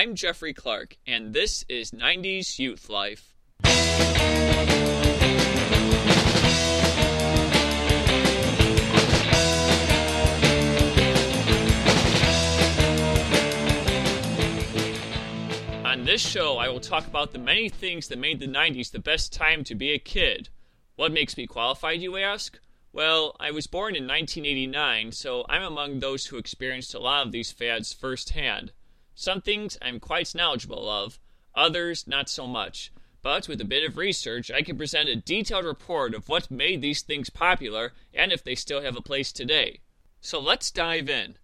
I'm Jeffrey Clark, and this is 90s Youth Life. On this show, I will talk about the many things that made the 90s the best time to be a kid. What makes me qualified, you ask? Well, I was born in 1989, so I'm among those who experienced a lot of these fads firsthand. Some things I'm quite knowledgeable of, others not so much. But with a bit of research, I can present a detailed report of what made these things popular and if they still have a place today. So let's dive in.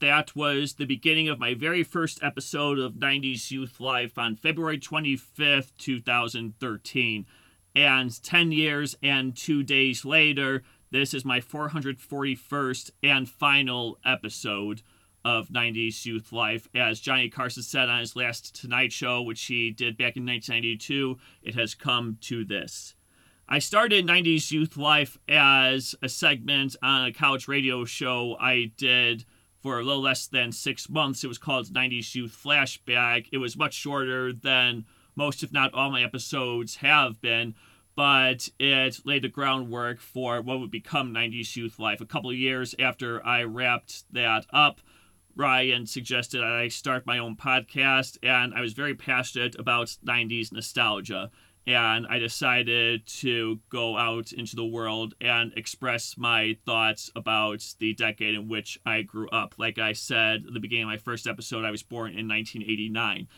That was the beginning of my very first episode of 90s Youth Life on February 25th, 2013. And 10 years and two days later, this is my 441st and final episode of 90s Youth Life. As Johnny Carson said on his last Tonight Show, which he did back in 1992, it has come to this. I started 90s Youth Life as a segment on a college radio show I did for a little less than six months. It was called 90s Youth Flashback. It was much shorter than most, if not all, my episodes have been, but it laid the groundwork for what would become 90s Youth Life. A couple of years after I wrapped that up, Ryan suggested I start my own podcast, and I was very passionate about 90s nostalgia and I decided to go out into the world and express my thoughts about the decade in which I grew up. Like I said at the beginning of my first episode, I was born in 1989.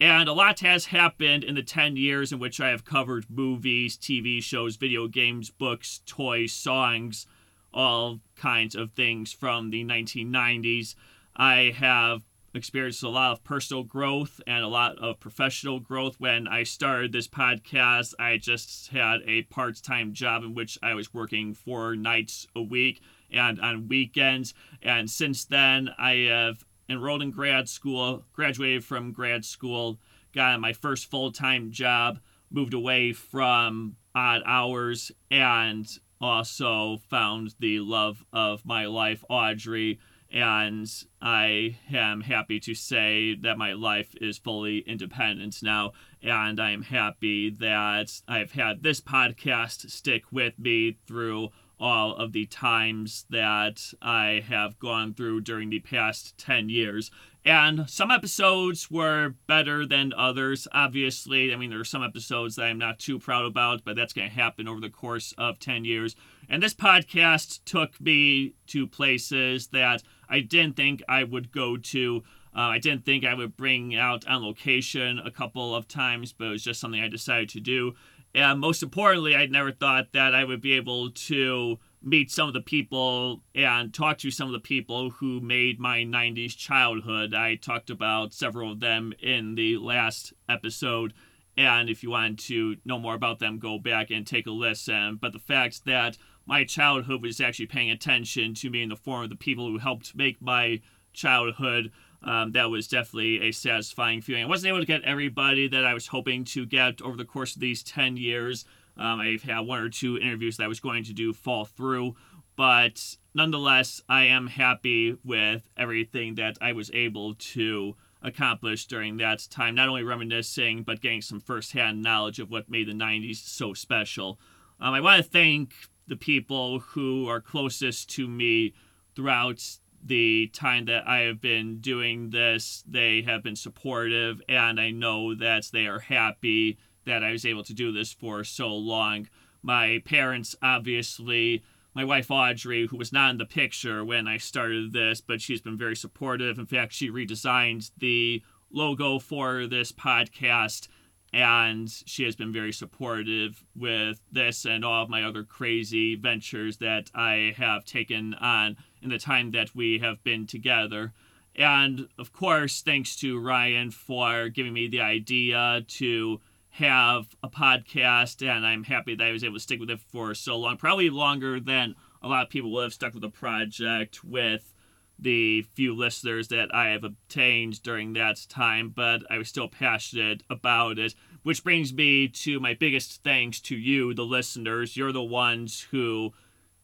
And a lot has happened in the 10 years in which I have covered movies, TV shows, video games, books, toys, songs, all kinds of things from the 1990s. I have experienced a lot of personal growth and a lot of professional growth. When I started this podcast, I just had a part time job in which I was working four nights a week and on weekends. And since then, I have enrolled in grad school, graduated from grad school, got my first full time job, moved away from odd hours, and also found the love of my life, Audrey and I am happy to say that my life is fully independent now, and I am happy that I've had this podcast stick with me through all of the times that I have gone through during the past 10 years. And some episodes were better than others, obviously. I mean, there are some episodes that I'm not too proud about, but that's going to happen over the course of 10 years. And this podcast took me to places that I didn't think I would go to. Uh, I didn't think I would bring out on location a couple of times, but it was just something I decided to do. And most importantly, I never thought that I would be able to meet some of the people and talk to some of the people who made my 90s childhood. I talked about several of them in the last episode. And if you want to know more about them, go back and take a listen. But the fact that my childhood was actually paying attention to me in the form of the people who helped make my childhood. Um, that was definitely a satisfying feeling. I wasn't able to get everybody that I was hoping to get over the course of these 10 years. Um, I've had one or two interviews that I was going to do fall through, but nonetheless, I am happy with everything that I was able to accomplish during that time. Not only reminiscing, but getting some firsthand knowledge of what made the 90s so special. Um, I want to thank the people who are closest to me throughout the time that I have been doing this. They have been supportive, and I know that they are happy that I was able to do this for so long. My parents, obviously, my wife Audrey, who was not in the picture when I started this, but she's been very supportive. In fact, she redesigned the logo for this podcast and she has been very supportive with this and all of my other crazy ventures that I have taken on in the time that we have been together. And of course, thanks to Ryan for giving me the idea to have a podcast, and I'm happy that I was able to stick with it for so long, probably longer than a lot of people would have stuck with the project with the few listeners that I have obtained during that time, but I was still passionate about it. Which brings me to my biggest thanks to you, the listeners. You're the ones who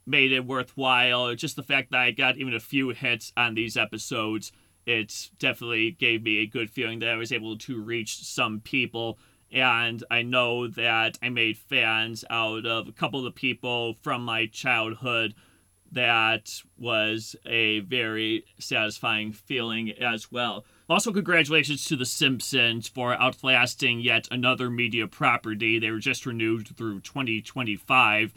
made it worthwhile. Just the fact that I got even a few hits on these episodes it definitely gave me a good feeling that I was able to reach some people. And I know that I made fans out of a couple of people from my childhood. That was a very satisfying feeling as well. Also, congratulations to The Simpsons for outlasting yet another media property. They were just renewed through 2025.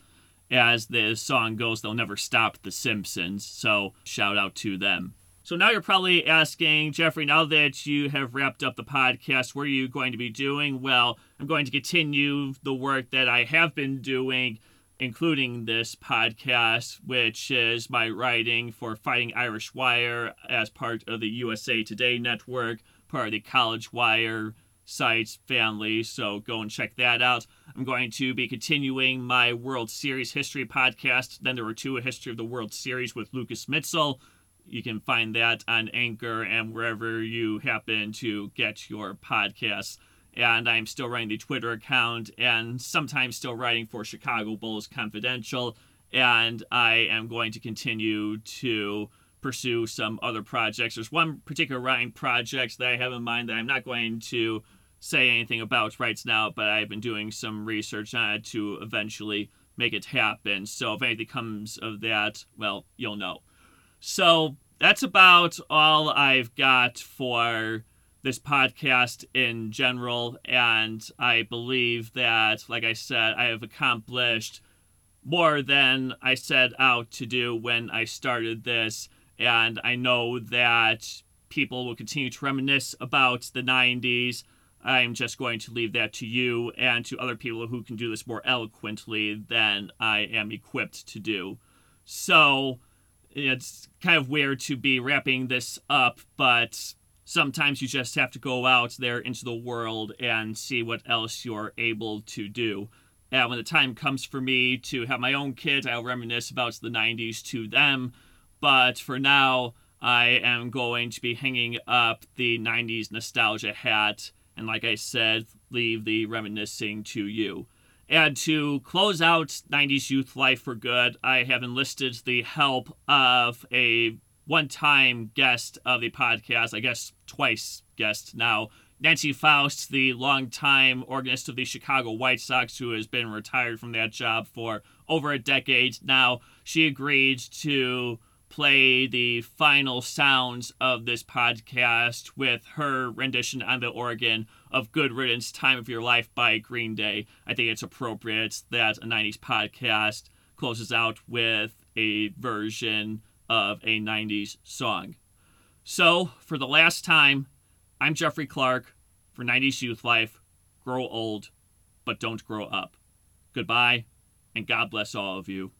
As the song goes, they'll never stop The Simpsons. So, shout out to them. So now you're probably asking, Jeffrey, now that you have wrapped up the podcast, what are you going to be doing? Well, I'm going to continue the work that I have been doing, including this podcast, which is my writing for Fighting Irish Wire as part of the USA Today network, part of the College Wire sites family. So go and check that out. I'm going to be continuing my World Series history podcast. Then there were two, a history of the World Series with Lucas Mitzel you can find that on Anchor and wherever you happen to get your podcasts. And I'm still running the Twitter account and sometimes still writing for Chicago Bulls Confidential. And I am going to continue to pursue some other projects. There's one particular writing project that I have in mind that I'm not going to say anything about right now, but I've been doing some research on it to eventually make it happen. So if anything comes of that, well, you'll know. So that's about all I've got for this podcast in general. And I believe that, like I said, I have accomplished more than I set out to do when I started this. And I know that people will continue to reminisce about the 90s. I'm just going to leave that to you and to other people who can do this more eloquently than I am equipped to do. So, it's kind of weird to be wrapping this up, but sometimes you just have to go out there into the world and see what else you're able to do. And when the time comes for me to have my own kids, I'll reminisce about the 90s to them. But for now, I am going to be hanging up the 90s nostalgia hat. And like I said, leave the reminiscing to you. And to close out 90s Youth Life for Good, I have enlisted the help of a one time guest of the podcast, I guess twice guest now, Nancy Faust, the longtime organist of the Chicago White Sox, who has been retired from that job for over a decade now. She agreed to play the final sounds of this podcast with her rendition on the organ of Good Riddance Time of Your Life by Green Day. I think it's appropriate that a 90s podcast closes out with a version of a 90s song. So, for the last time, I'm Jeffrey Clark for 90s Youth Life. Grow old, but don't grow up. Goodbye, and God bless all of you.